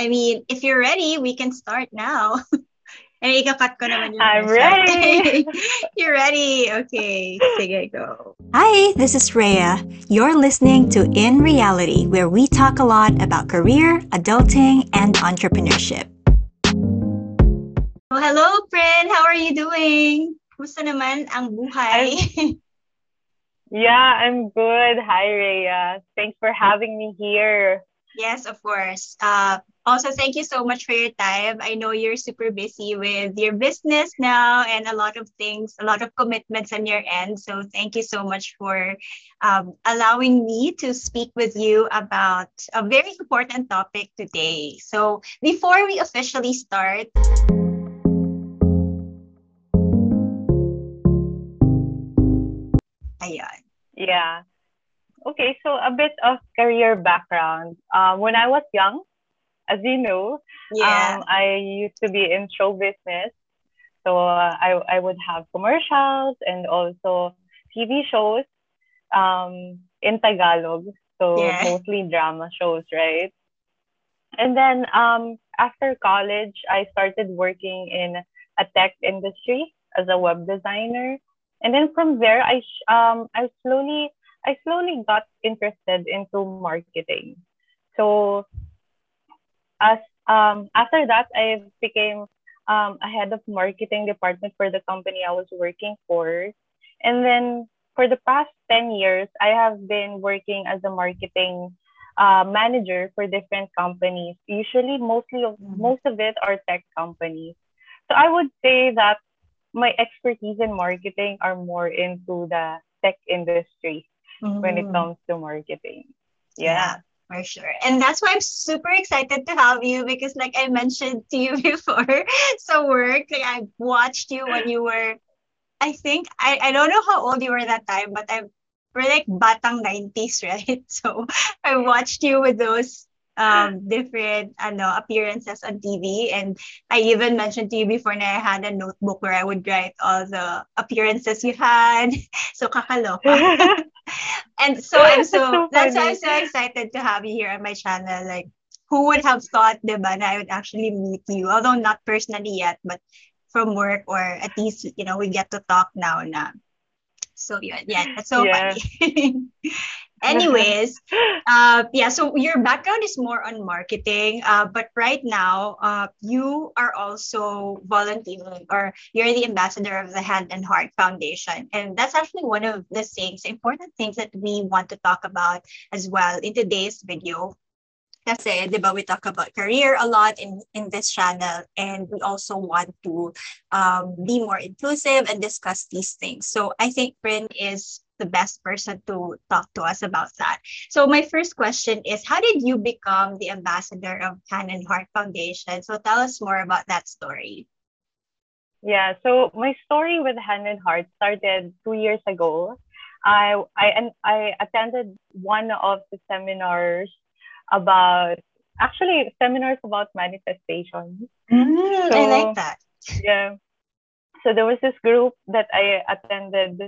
I mean, if you're ready, we can start now. And ikakat ko naman yung I'm ready. You're ready. Okay. Sige, go. Hi, this is Rea. You're listening to In Reality, where we talk a lot about career, adulting, and entrepreneurship. Well, hello, friend. How are you doing? Kumusta naman ang buhay? yeah, I'm good. Hi, Rea. Thanks for having me here. Yes, of course. Uh, also, thank you so much for your time. I know you're super busy with your business now and a lot of things, a lot of commitments on your end. So, thank you so much for um, allowing me to speak with you about a very important topic today. So, before we officially start, Ayan. Yeah. Okay, so a bit of career background. Um, when I was young, as you know, Yeah. um, I used to be in show business. So uh, I, I would have commercials and also TV shows um, in Tagalog. So Yeah. mostly drama shows, right? And then um, after college, I started working in a tech industry as a web designer. And then from there, I um, I slowly I slowly got interested into marketing. So as um, after that, I became um, a head of marketing department for the company I was working for. And then for the past 10 years, I have been working as a marketing uh, manager for different companies. Usually, mostly of, Mhm. most of it are tech companies. So I would say that my expertise in marketing are more into the tech industry when it Mm. comes to marketing. Yeah, Yeah. For sure. And that's why I'm super excited to have you because, like I mentioned to you before, so work, like I watched you when you were, I think, I, I don't know how old you were that time, but I'm we're like batang 90s, right? So I watched you with those um different ano appearances on TV and I even mentioned to you before na I had a notebook where I would write all the appearances you had. So kakaloka. And so I'm so, That's so that's why. I'm so excited to have you here on my channel. Like, who would have thought, diba, na I would actually meet you? Although not personally yet, but from work or at least, you know, we get to talk now na. So yeah, yeah, that's so Yeah. funny. Anyways, uh, yeah, so your background is more on marketing, uh, but right now, uh, you are also volunteering or you're the ambassador of the Hand and Heart Foundation. And that's actually one of the things, important things that we want to talk about as well in today's video. Kasi, ba, we talk about career a lot in, in this channel and we also want to um, be more inclusive and discuss these things. So I think Prin is the best person to talk to us about that. So my first question is, how did you become the ambassador of Hand and Heart Foundation? So tell us more about that story. Yeah, so my story with Hand and Heart started two years ago. I I and I attended one of the seminars about actually seminars about manifestation. Mm, I So- like that. Yeah. So there was this group that I attended,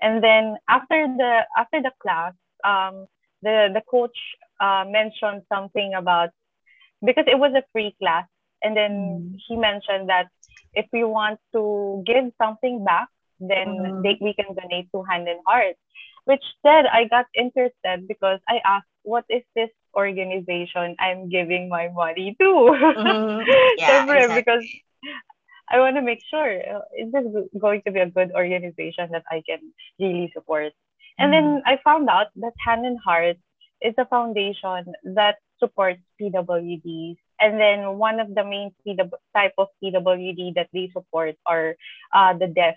and then after the after the class, um, the the coach uh, mentioned something about because it was a free class, and then Mm. he mentioned that if we want to give something back, then Mhm. they, we can donate to Hand and Heart. Which then I got interested because I asked, what is this organization I'm giving my money to? Mhm. Yeah, exactly. because I want to make sure uh, is this going to be a good organization that I can really support. And then I found out that Hand and Heart is a foundation that supports PWDs. And then one of the main PW, type of PWD that they support are uh, the deaf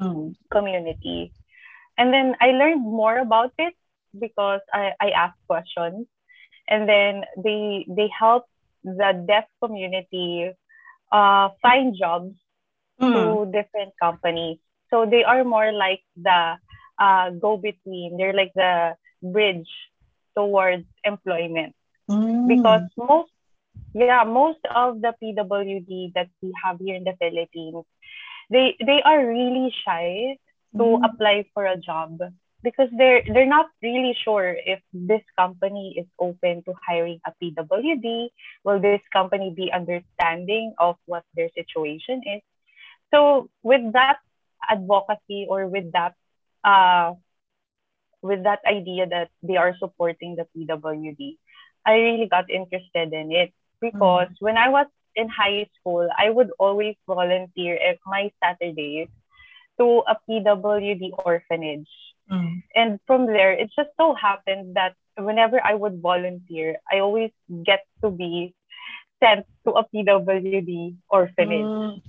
Mm. community. And then I learned more about it because I, I asked questions. And then they they help the deaf community uh, find jobs Mm. to different companies. So they are more like the uh, go between. They're like the bridge towards employment Mm. because most yeah most of the PWD that we have here in the Philippines they they are really shy to Mm. apply for a job because they're they're not really sure if this company is open to hiring a PWD. Will this company be understanding of what their situation is? So with that advocacy or with that uh, with that idea that they are supporting the PWD, I really got interested in it because mm. when I was in high school, I would always volunteer at my Saturdays to a PWD orphanage. Mm. And from there, it just so happened that whenever I would volunteer, I always get to be sent to a PWD orphanage. Mm.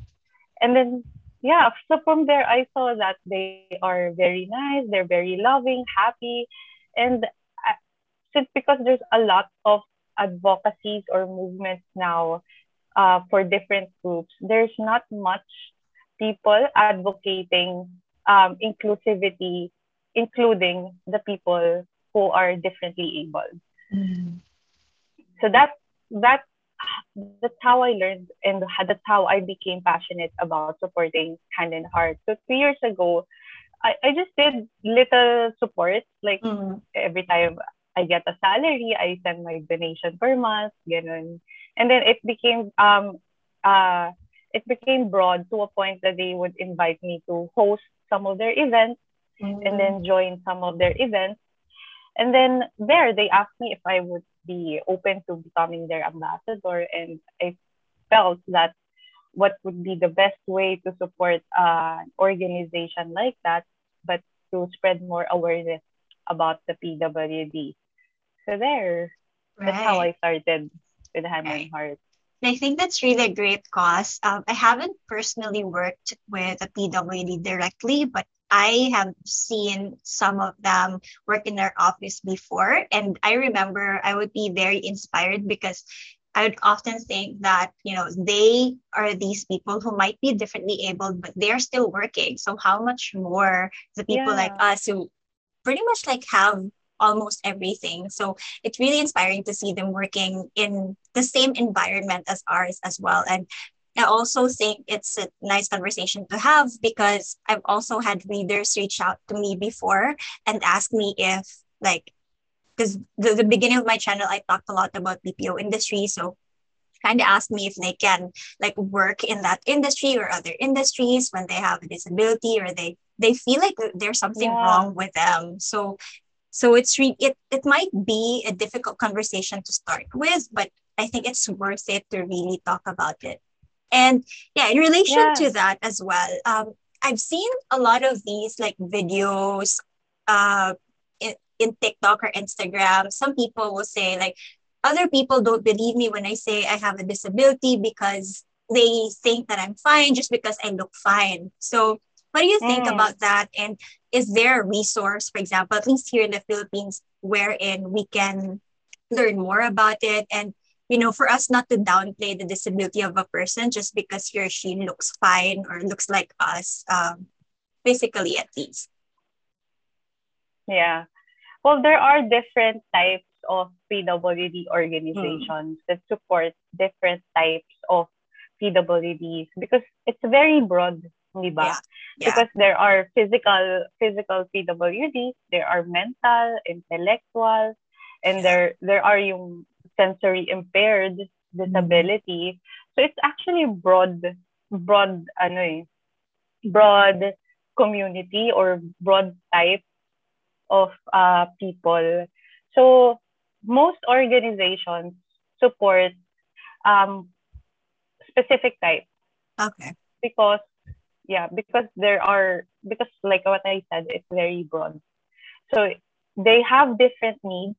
And then, yeah, so from there, I saw that they are very nice, they're very loving, happy. And since because there's a lot of advocacies or movements now uh, for different groups, there's not much people advocating um, inclusivity, including the people who are differently able. Mm-hmm. So that's that's that's how I learned and that's how I became passionate about supporting Hand and Heart. So two years ago, I, I just did little support, like mm-hmm. every time I get a salary, I send my donation per month, ganun. And then it became um uh it became broad to a point that they would invite me to host some of their events mm-hmm. and then join some of their events. And then there they asked me if I would be open to becoming their ambassador and I felt that what would be the best way to support uh, an organization like that, but to spread more awareness about the PWD. So there, right. that's how I started with Hand right. and Heart. I think that's really a great cause. Um, I haven't personally worked with a PWD directly, but I have seen some of them work in their office before. And I remember I would be very inspired because I would often think that, you know, they are these people who might be differently abled, but they're still working. So how much more the people yeah. like us who pretty much like have almost everything. So it's really inspiring to see them working in the same environment as ours as well. And I also think it's a nice conversation to have because I've also had readers reach out to me before and ask me if like because the, the beginning of my channel I talked a lot about BPO industry. So kind of asked me if they can like work in that industry or other industries when they have a disability or they they feel like there's something yeah. wrong with them. So so it's re- it it might be a difficult conversation to start with, but I think it's worth it to really talk about it. And yeah, in relation yeah. to that as well, um, I've seen a lot of these like videos uh, in, in TikTok or Instagram. Some people will say like, other people don't believe me when I say I have a disability because they think that I'm fine just because I look fine. So what do you think mm. about that? And is there a resource, for example, at least here in the Philippines, wherein we can learn more about it and you know, for us not to downplay the disability of a person just because he or she looks fine or looks like us, um, physically at least. Yeah. Well, there are different types of PWD organizations mm. that support different types of PWDs because it's very broad? Yeah. Yeah. Because there are physical physical PWD, there are mental, intellectual, and yeah. there there are yung sensory impaired disability. So it's actually broad broad ano eh, broad community or broad type of uh, people. So most organizations support um, specific type. Okay. Because yeah because there are because like what i said it's very broad so they have different needs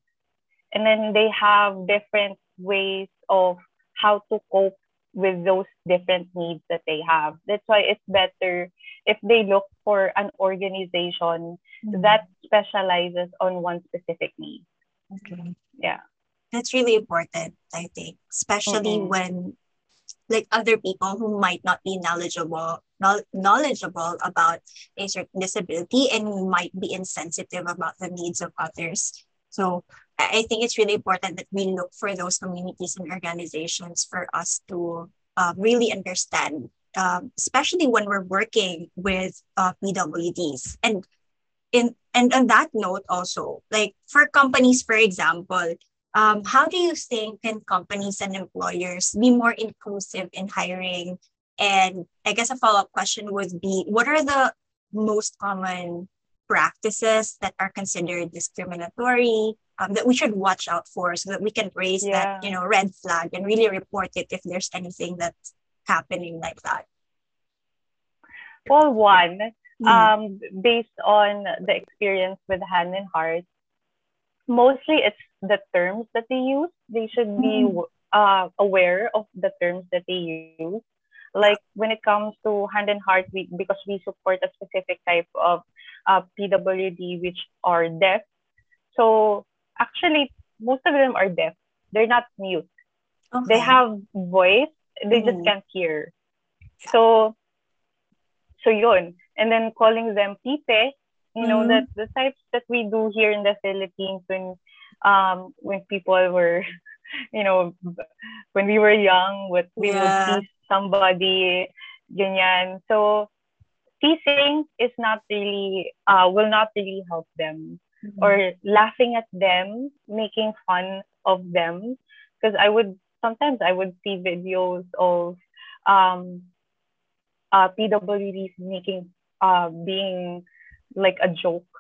and then they have different ways of how to cope with those different needs that they have that's why it's better if they look for an organization mm-hmm. that specializes on one specific need okay yeah that's really important i think especially mm-hmm. when like other people who might not be knowledgeable knowledgeable about a certain disability and might be insensitive about the needs of others. So I think it's really important that we look for those communities and organizations for us to uh, really understand, um, especially when we're working with uh, PWDs. And in and on that note also, like for companies, for example, um, how do you think can companies and employers be more inclusive in hiring? And I guess a follow-up question would be, what are the most common practices that are considered discriminatory um, that we should watch out for so that we can raise yeah. that you know red flag and really report it if there's anything that's happening like that well one mm. um, based on the experience with hand and heart mostly it's the terms that they use they should be mm. uh, aware of the terms that they use like when it comes to hand and heart we because we support a specific type of uh, pwd which are deaf so actually most of them are deaf they're not mute okay. they have voice they mm. just can't hear so so yun and then calling them pipi you know mm. that the types that we do here in the philippines when um when people were you know when we were young what we yeah. would tease somebody ganyan so teasing is not really uh will not really help them mm-hmm. or laughing at them, making fun of them. Because I would sometimes I would see videos of um, uh, PWDs making uh, being like a joke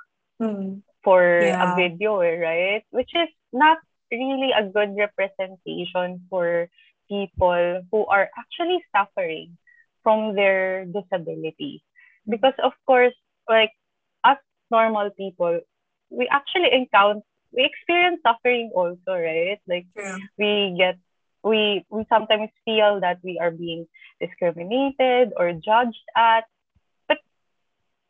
mm-hmm. for yeah. a video, right? Which is not really a good representation for people who are actually suffering from their disability. Because of course, like us normal people, we actually encounter we experience suffering also, right? Like yeah. we get we we sometimes feel that we are being discriminated or judged at. But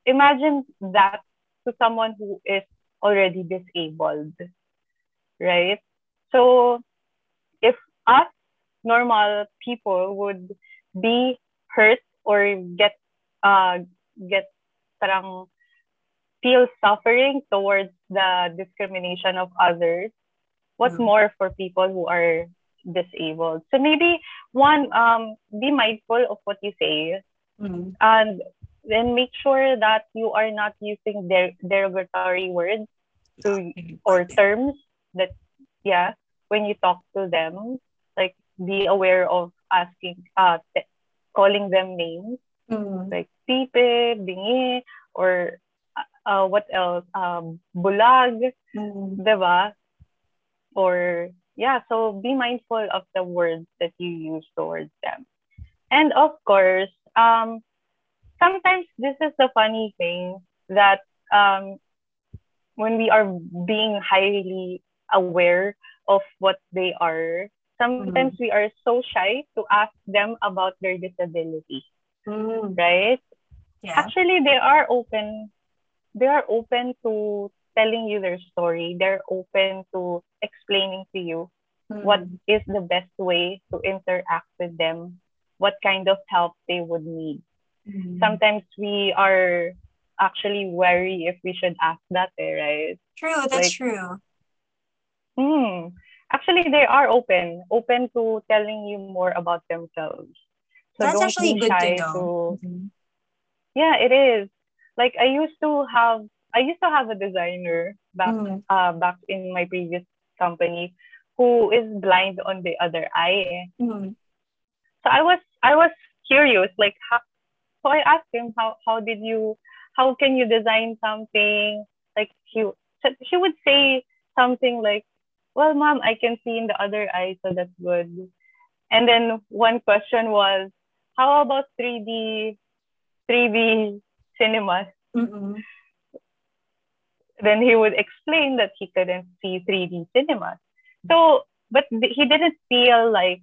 imagine that to someone who is already disabled, right? So if us normal people would be hurt or get uh get parang feel suffering towards the discrimination of others, what's mm. more for people who are disabled? So maybe one, um, be mindful of what you say, mm. and then make sure that you are not using der- derogatory words to or terms that yeah when you talk to them like be aware of asking uh t- calling them names mm. like pipi bingi or uh, what else? Um, bulag, mm. diba? Or, yeah, so be mindful of the words that you use towards them. And of course, um, sometimes this is the funny thing that um, when we are being highly aware of what they are, sometimes mm. we are so shy to ask them about their disability. Mm. Right? Yeah. Actually, they are open they are open to telling you their story. They're open to explaining to you mm-hmm. what is the best way to interact with them, what kind of help they would need. Mm-hmm. Sometimes we are actually wary if we should ask that, eh, right? True, that's like, true. Hmm. Actually, they are open, open to telling you more about themselves. So that's actually good to know. To, mm-hmm. Yeah, it is like I used to have I used to have a designer back mm. uh, back in my previous company who is blind on the other eye. Mm. So I was I was curious like how, so I asked him how how did you how can you design something like he she would say something like well mom I can see in the other eye so that's good and then one question was how about 3D 3D cinemas. Mm-hmm. Then he would explain that he couldn't see 3D cinemas. So, but he didn't feel like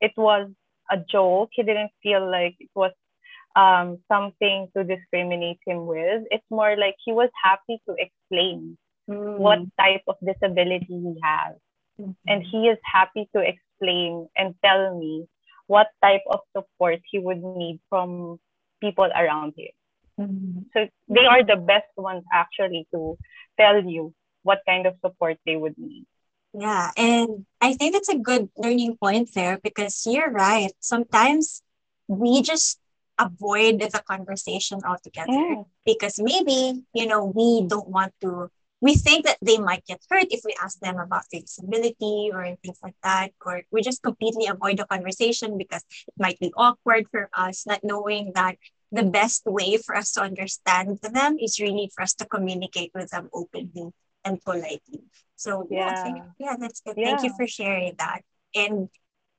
it was a joke. He didn't feel like it was um, something to discriminate him with. It's more like he was happy to explain mm. what type of disability he has. Mm-hmm. And he is happy to explain and tell me what type of support he would need from people around him. Mm-hmm. So they are the best ones actually to tell you what kind of support they would need. Yeah, and I think that's a good learning point there because you're right. Sometimes we just avoid the conversation altogether because maybe you know we don't want to we think that they might get hurt if we ask them about their disability or things like that or we just completely avoid the conversation because it might be awkward for us not knowing that the best way for us to understand them is really for us to communicate with them openly and politely so yeah Yeah. yeah that's good thank you for sharing that and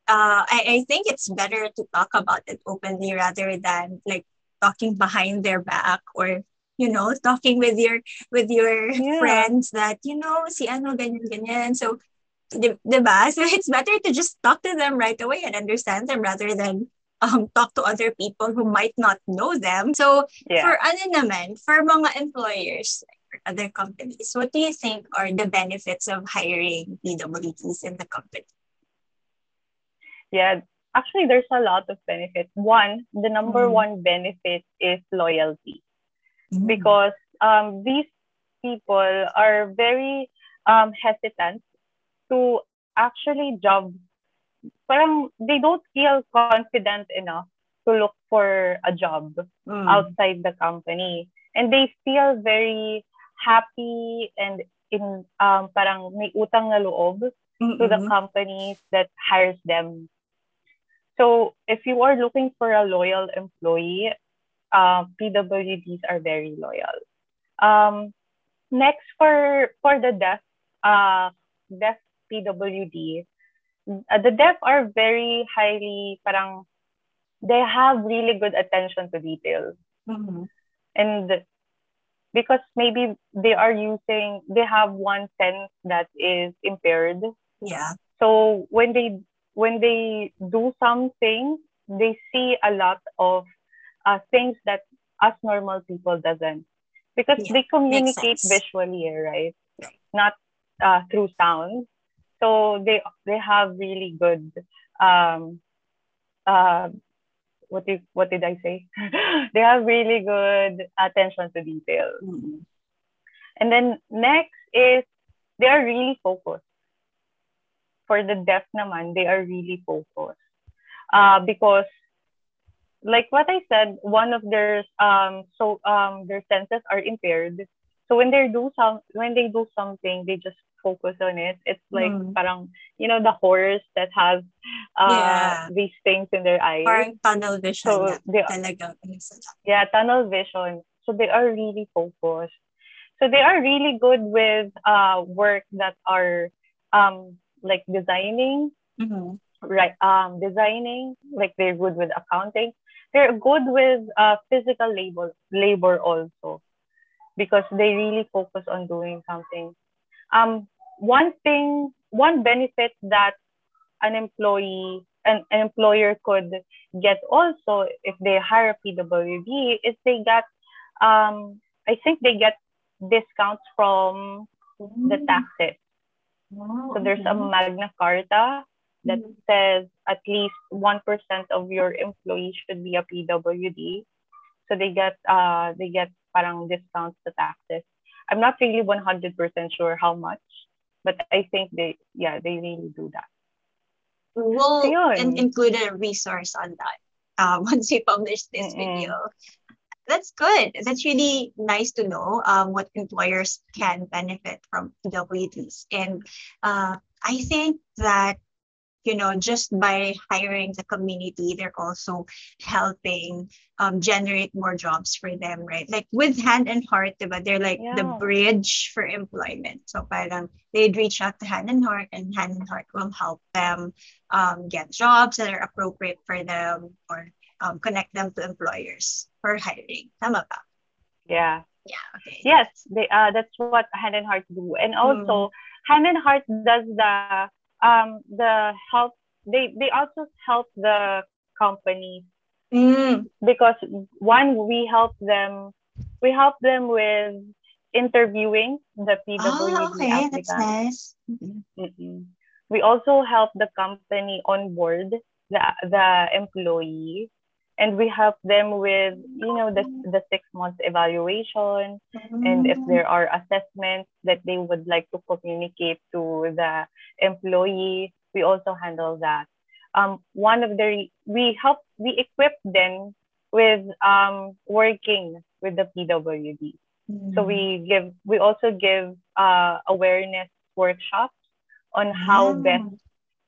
uh, I, I think it's better to talk about it openly rather than like talking behind their back or you know talking with your with your Yeah. friends that you know si ano ganyan ganyan so di, diba? so it's better to just talk to them right away and understand them rather than um talk to other people who might not know them so Yeah. for ano naman for mga employers or other companies what do you think are the benefits of hiring PWDs in the company Yeah, actually, there's a lot of benefits. One, the number Mm. one benefit is loyalty Mm. because um, these people are very um, hesitant to actually job. Parang they don't feel confident enough to look for a job Mm. outside the company, and they feel very happy and in um, parang may utang na loob to the Mm-mm. companies that hires them. So if you are looking for a loyal employee, uh, PWDs are very loyal. Um, next for for the deaf uh deaf PWD, uh, the deaf are very highly parang they have really good attention to detail Mhm. and because maybe they are using they have one sense that is impaired Yeah. so when they when they do something they see a lot of uh, things that us normal people doesn't because Yeah, they communicate visually right Right. not uh, through sound so they they have really good um uh what did what did I say? they have really good attention to detail. Mm-mm. And then next is they are really focused. For the deaf naman, they are really focused. Uh, because like what I said, one of their um so um their senses are impaired. So when they do some when they do something, they just focus on it. It's like Mm. parang you know the horse that has uh Yeah. these things in their eyes. Parang tunnel vision So na they talaga. yeah, tunnel vision. So they are really focused. So they are really good with uh work that are um like designing, Mhm. right? Um designing, like they're good with accounting. They're good with uh physical labor labor also because they really focus on doing something. Um one thing one benefit that an employee an, an employer could get also if they hire a PWD is they get um I think they get discounts from the taxes. Oh, So there's a. Magna Carta that Mhm. says at least one percent of your employees should be a PWD. So they get uh they get parang discounts to taxes. I'm not really 100% sure how much, but I think they yeah they really do that. We'll So in- include a resource on that uh, once we publish this Mm-mm. video. That's good. That's really nice to know um, what employers can benefit from PWDs. And uh, I think that, you know, just by hiring the community, they're also helping um, generate more jobs for them, right? Like with Hand and Heart, diba? they're like the bridge for employment. So parang they'd reach out to Hand and Heart and Hand and Heart will help them um, get jobs that are appropriate for them or um, connect them to employers for hiring. Tama ba? Yeah. Yeah. Okay. Yes, they uh that's what Hand and Heart do. And also Hand and Heart does the um the help they they also help the companies Mm. because one we help them we help them with interviewing the PWD Oh, okay. That's applicants. nice. Mhm. Mm-mm. We also help the company onboard the the employee, and we help them with you know the the six months evaluation, and if Mm. there are assessments that they would like to communicate to the employee, we also handle that. Um, one of the we help we equip them with um, working with the PWD. Mm-hmm. So we give we also give uh, awareness workshops on how yeah. best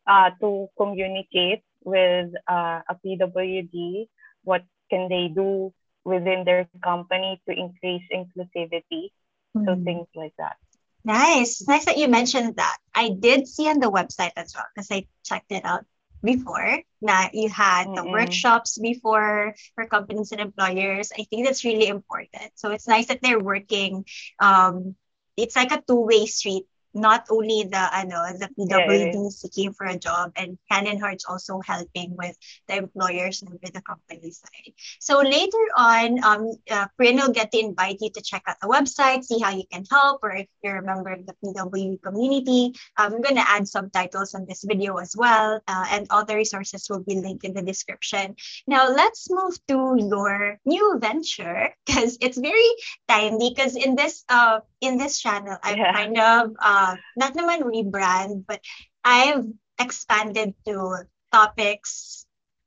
uh, to communicate with uh, a PWD. What can they do within their company to increase inclusivity? Mm-hmm. So things like that. Nice. Nice that you mentioned that. I did see on the website as well because I checked it out before that you had the mm workshops before for companies and employers i think that's really important so it's nice that they're working um, it's like a two-way street not only the ano the PWD yeah, seeking for a job and Hand and Heart's also helping with the employers and with the company side. So later on, um, uh, Prin will get to invite you to check out the website, see how you can help, or if you're a member of the PWD community. Um, I'm gonna add subtitles on this video as well, uh, and all the resources will be linked in the description. Now let's move to your new venture because it's very timely because in this uh in this channel I've yeah. kind of uh, uh, not naman rebrand, but I've expanded to topics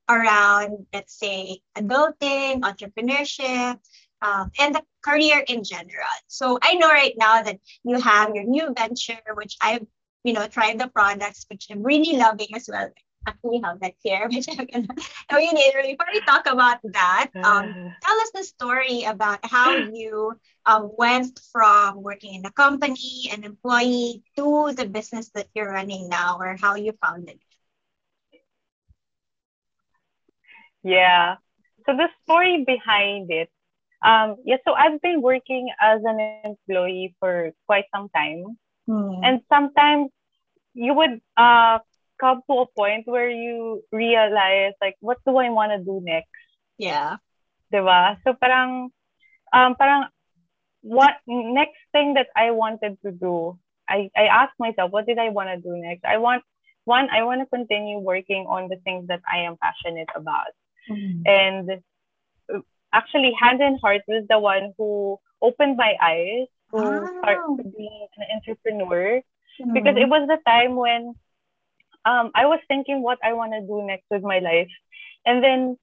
around, let's say, adulting, entrepreneurship, um, and the career in general. So I know right now that you have your new venture, which I've, you know, tried the products, which I'm really loving as well actually have that here, which I'm gonna tell you later. Before we talk about that, um, tell us the story about how you um, went from working in a company, an employee, to the business that you're running now, or how you found it. Yeah. So the story behind it, um, yeah. So I've been working as an employee for quite some time, hmm. and sometimes you would uh come to a point where you realize like what do I want to do next? Yeah. 'Di ba? So parang um parang what next thing that I wanted to do, I I asked myself what did I want to do next? I want one I want to continue working on the things that I am passionate about. Mm-hmm. And actually Hand and Heart was the one who opened my eyes to start being an entrepreneur mm-hmm. because it was the time when um, I was thinking what I want to do next with my life. And then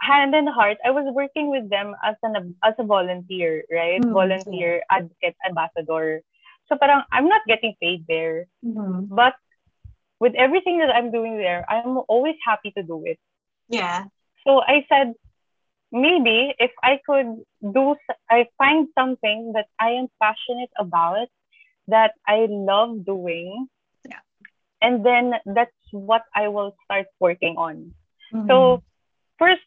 hand and heart, I was working with them as an as a volunteer, right? Mm-hmm. Volunteer advocate ambassador. So parang I'm not getting paid there. Mm-hmm. But with everything that I'm doing there, I'm always happy to do it. Yeah. So I said maybe if I could do I find something that I am passionate about that I love doing and then that's what I will start working on. Mm-hmm. So first,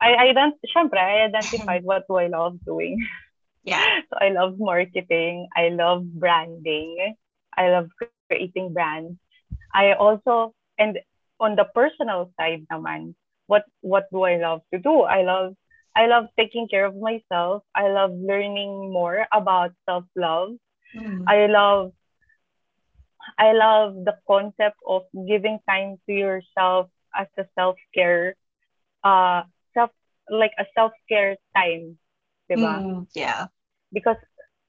I ident- syempre, I identified what do I love doing. Yeah. So I love marketing. I love branding. I love creating brands. I also and on the personal side naman, what what do I love to do? I love I love taking care of myself. I love learning more about self-love. Mm. I love I love the concept of giving time to yourself as a self care, uh, self like a self care time, diba? Mm, yeah. Because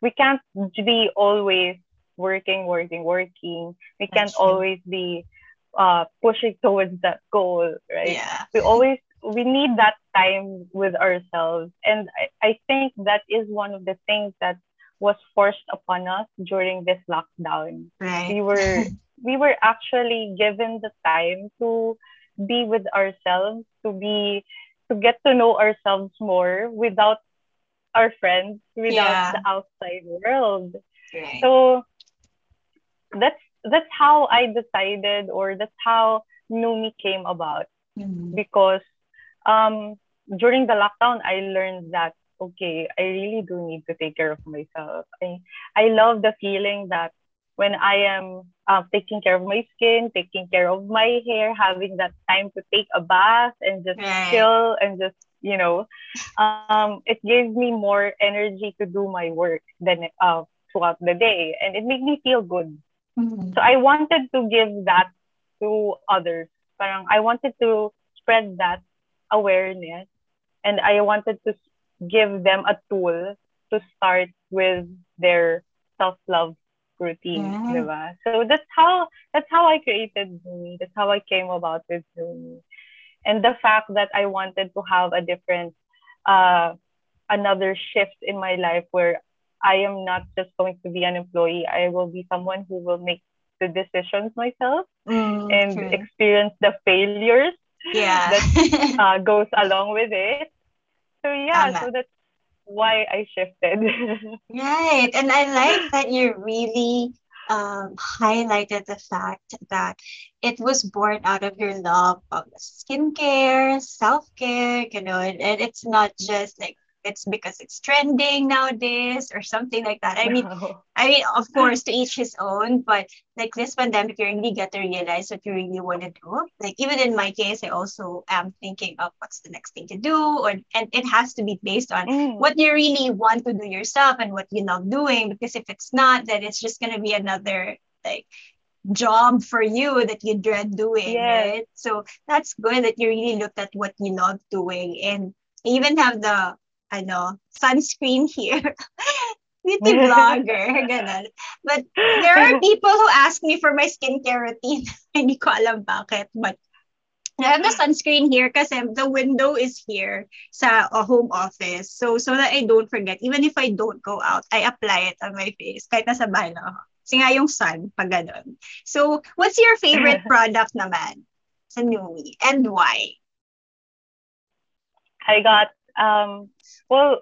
we can't be always working, working, working. We can't always be uh, pushing towards that goal, right? Yeah. We always we need that time with ourselves, and I, I think that is one of the things that was forced upon us during this lockdown. Right. We were we were actually given the time to be with ourselves, to be to get to know ourselves more without our friends, without yeah. the outside world. Right. So that's that's how I decided or that's how Numi came about. Mm-hmm. Because um during the lockdown I learned that okay, I really do need to take care of myself. I, I love the feeling that when I am uh, taking care of my skin, taking care of my hair, having that time to take a bath and just right. chill and just, you know, um, it gives me more energy to do my work than uh, throughout the day. And it made me feel good. Mm-hmm. So I wanted to give that to others. Parang I wanted to spread that awareness and I wanted to give them a tool to start with their self-love routine, yeah. diba? So that's how that's how I created Numi. That's how I came about with Numi. And the fact that I wanted to have a different uh, another shift in my life where I am not just going to be an employee. I will be someone who will make the decisions myself Mm, and true. experience the failures yeah. that uh, goes along with it. So yeah, Tama. so that's why I shifted. Right. And I like that you really um, highlighted the fact that it was born out of your love of skincare, self-care, you know, and, and it's not just like it's because it's trending nowadays or something like that. I mean, No. I mean, of course, to each his own, but like this pandemic, you really get to realize what you really want to do. Like even in my case, I also am thinking of what's the next thing to do, or and it has to be based on Mm. what you really want to do yourself and what you love doing. Because if it's not, then it's just gonna be another like job for you that you dread doing, Yes. right? So that's good that you really looked at what you love doing and even have the I know sunscreen here. Beauty vlogger, ganun. But there are people who ask me for my skincare routine. Hindi ko alam bakit. But I have the sunscreen here kasi the window is here sa uh, home office. So, so that I don't forget, even if I don't go out, I apply it on my face kahit nasa bahay lang ako. Kasi nga yung sun, pag ganun. So, what's your favorite product naman sa Numi and why? I got um well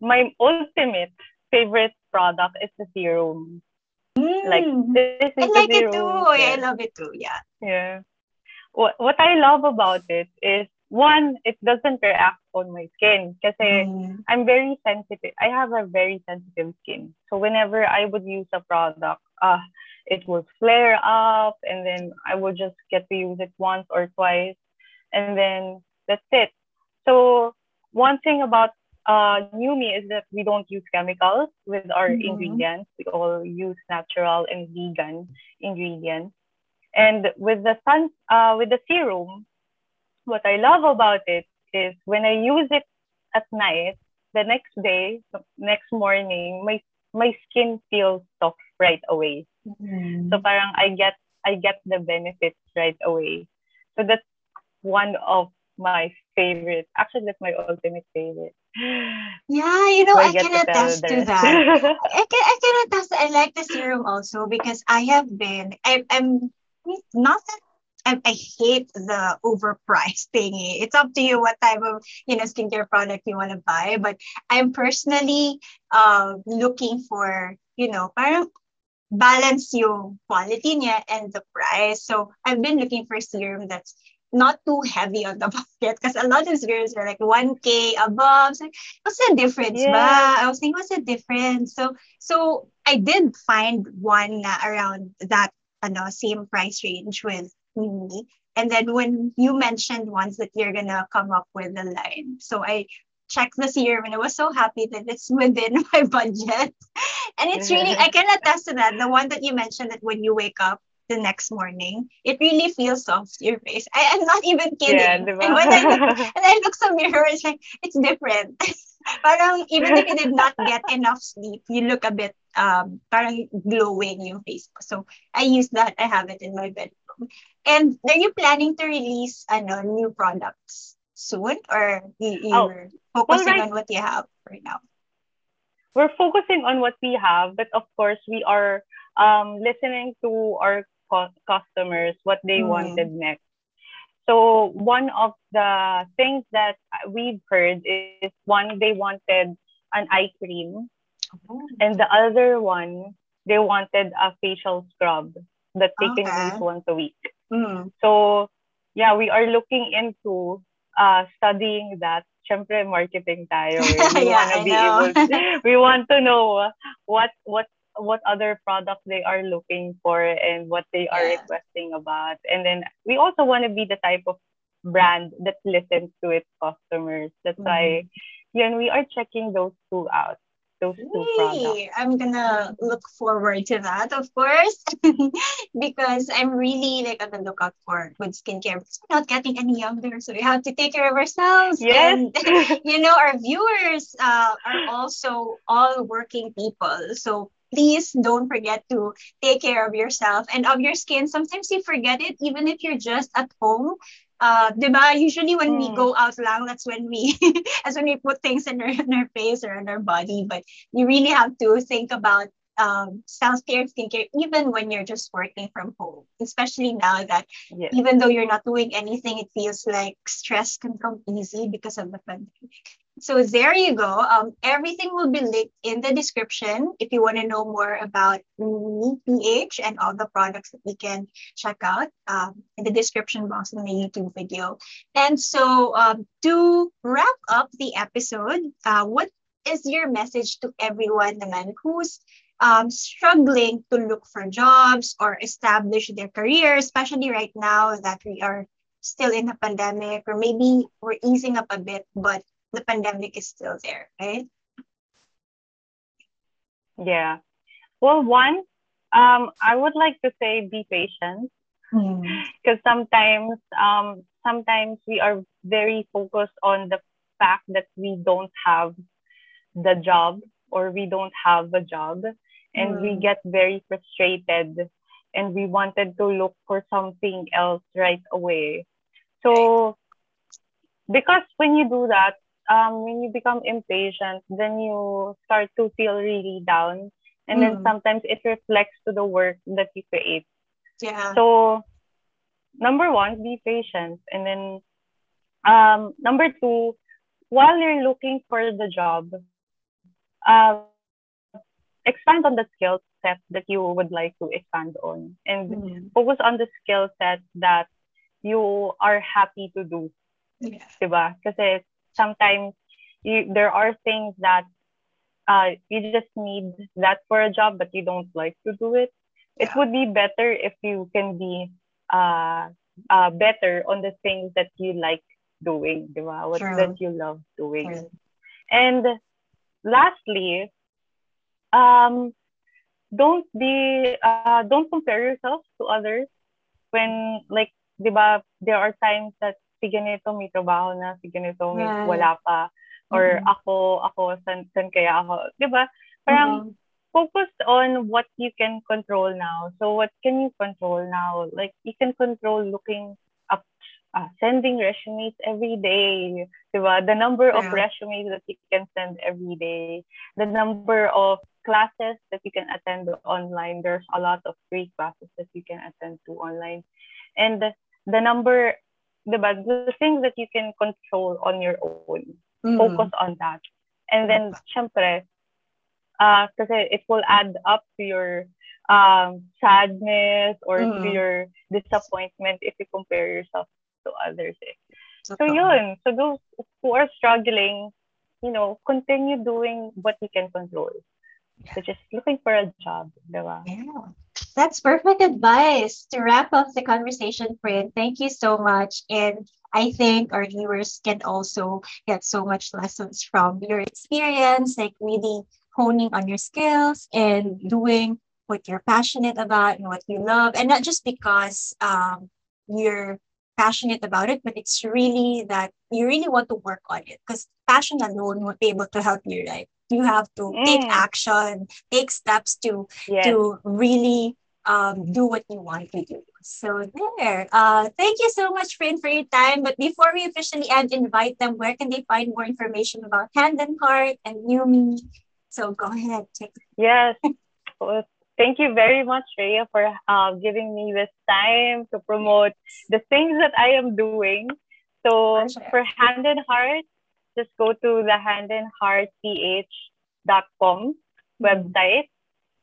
my ultimate favorite product is the serum. Like Mm. this is I like it too. Yeah. I love it too. Yeah. Yeah. What what I love about it is one, it doesn't react on my skin because Mm. I'm very sensitive. I have a very sensitive skin. So whenever I would use a product, uh, it would flare up and then I would just get to use it once or twice and then that's it. So one thing about uh, Numi is that we don't use chemicals with our Mhm. ingredients. We all use natural and vegan ingredients. And with the sun, uh, with the serum, what I love about it is when I use it at night, the next day, next morning, my my skin feels soft right away. Mm. So parang I get I get the benefits right away. So that's one of my favorite. Actually, that's my ultimate favorite. Yeah, you know, So I get can to attest to that. I can I can attest. I like the serum also because I have been. I, I'm not that. I, I hate the overpriced thingy. It's up to you what type of you know skincare product you want to buy. But I'm personally uh, looking for you know parang balance yung quality niya and the price. So I've been looking for serum that's not too heavy on the budget because a lot of serums are like 1k above. So what's the difference ba? I was thinking, what's the difference? So so I did find one na around that ano, same price range with me. And then when you mentioned ones that you're gonna come up with a line, so I checked this year and I was so happy that it's within my budget. And it's really I can attest to that. The one that you mentioned that when you wake up the next morning, it really feels soft to your face. I, I'm not even kidding. Yeah, diba? And when I look and I look some mirror, it's like it's different. parang even if you did not get enough sleep, you look a bit um parang glowing yung face. So I use that. I have it in my bedroom. And are you planning to release ano new products soon, or you, Oh, you're focusing right. on what you have right now? We're focusing on what we have, but of course we are um, listening to our customers what they Mm. wanted next. So one of the things that we've heard is one they wanted an eye cream, and the other one they wanted a facial scrub that they can Okay. use once a week. Mm. So yeah, we are looking into uh, studying that. Syempre, marketing tayo. eh. We Yeah, want to be able. we want to know what what what other products they are looking for and what they are Yeah. requesting about. And then we also want to be the type of brand that listens to its customers. That's why, Mm-hmm. yun, we are checking those two out. Those two products. I'm gonna look forward to that, of course, because I'm really like on the lookout for good skincare. We're not getting any younger, so we have to take care of ourselves. Yes. And you know, our viewers uh, are also all working people, so please don't forget to take care of yourself and of your skin. Sometimes you forget it, even if you're just at home. uh, diba? Usually when mm. we Mm. go out lang, that's when we, that's when we put things in our, in our face or in our body. But you really have to think about um, self-care and skincare even when you're just working from home, especially now that Yes. even though you're not doing anything, it feels like stress can come easy because of the pandemic. So there you go. Um, everything will be linked in the description if you want to know more about me, PH, and all the products that we can check out um, in the description box in the YouTube video. And so um, to wrap up the episode, uh, what is your message to everyone naman who's um, struggling to look for jobs or establish their career, especially right now that we are still in a pandemic, or maybe we're easing up a bit, but the pandemic is still there, right? Yeah. Well, one, um, I would like to say be patient Mm. because sometimes um, sometimes we are very focused on the fact that we don't have the job or we don't have a job and we Mm. get very frustrated and we wanted to look for something else right away so because when you do that um, when you become impatient then you start to feel really down and then Mm. sometimes it reflects to the work that you create Yeah. so number one, be patient. And then um, number two, while you're looking for the job, uh, expand on the skill set that you would like to expand on and Mm. focus on the skill set that you are happy to do. Yeah. Diba? Kasi sometimes you, there are things that uh, you just need that for a job, but you don't like to do it. It Yeah. would be better if you can be uh, uh, better on the things that you like doing, diba? What True. that you love doing. True. And lastly, um, don't be uh, don't compare yourself to others when like 'di ba there are times that si ganito may trabaho na si ganito may Right. wala pa or Mhm. ako ako san, san kaya ako 'di ba parang Mhm. focus on what you can control now so what can you control now like you can control looking up uh, sending resumes every day 'di ba the number of Yeah. resumes that you can send every day the number of classes that you can attend online. There's a lot of free classes that you can attend to online. And the, the number, diba, the things that you can control on your own, Mm. focus on that. And then, syempre, uh, kasi it will add up to your um, sadness or to Mm. your disappointment if you compare yourself to others. Eh. So yun, so those who are struggling, you know, continue doing what you can control. So just looking for a job, diba? Yeah, that's perfect advice to wrap up the conversation, Prin. Thank you so much. And I think our viewers can also get so much lessons from your experience, like really honing on your skills and doing what you're passionate about and what you love. And not just because um, you're passionate about it, but it's really that you really want to work on it because passion alone won't be able to help you, right? You have to take Mm. action, take steps to Yes. to really um, do what you want to do. So there. Uh, thank you so much, friend, for your time. But before we officially end, invite them. Where can they find more information about Hand and Heart and Numi? So go ahead, take Yes. Well, thank you very much, Rea, for uh, giving me this time to promote the things that I am doing. So For sure. for Hand and Heart, just go to the Hand and Heart handandheartph.com website.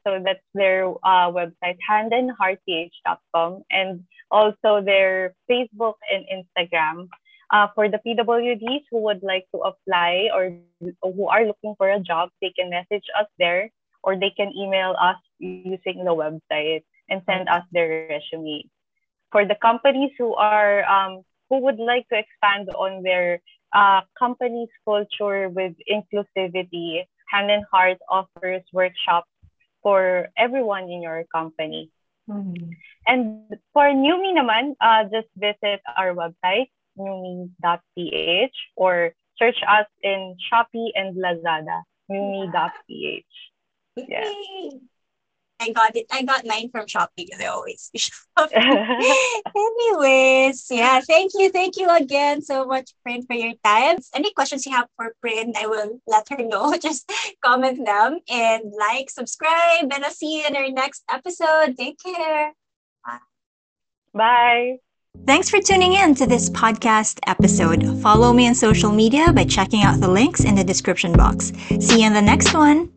So that's their uh, website, handandheartph.com, and also their Facebook and Instagram. Uh, for the PWDs who would like to apply or who are looking for a job, they can message us there or they can email us using the website and send us their resume. For the companies who are um, who would like to expand on their uh, company's culture with inclusivity, Hand and Heart offers workshops for everyone in your company. Mhm. And for Newme naman, uh, just visit our website, newme.ph, or search us in Shopee and Lazada, newme.ph. Yeah. I got it. I got mine from Shopee because I always shop. Anyways, yeah, thank you. Thank you again so much, Prin, for your time. Any questions you have for Prin, I will let her know. Just comment them and like, subscribe, and I'll see you in our next episode. Take care. Bye. Bye. Thanks for tuning in to this podcast episode. Follow me on social media by checking out the links in the description box. See you in the next one.